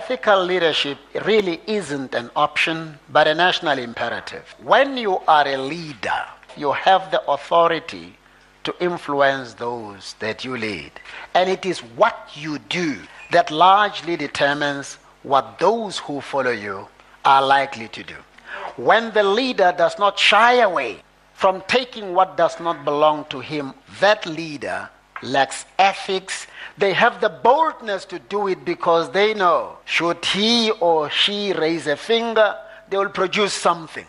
ethical leadership really isn't an option, but a national imperative. When you are a leader, you have the authority to influence those that you lead. And it is what you do that largely determines what those who follow you are likely to do. When the leader does not shy away from taking what does not belong to him, that leader lacks ethics. They have the boldness to do it because they know should he or she raise a finger, they will produce something.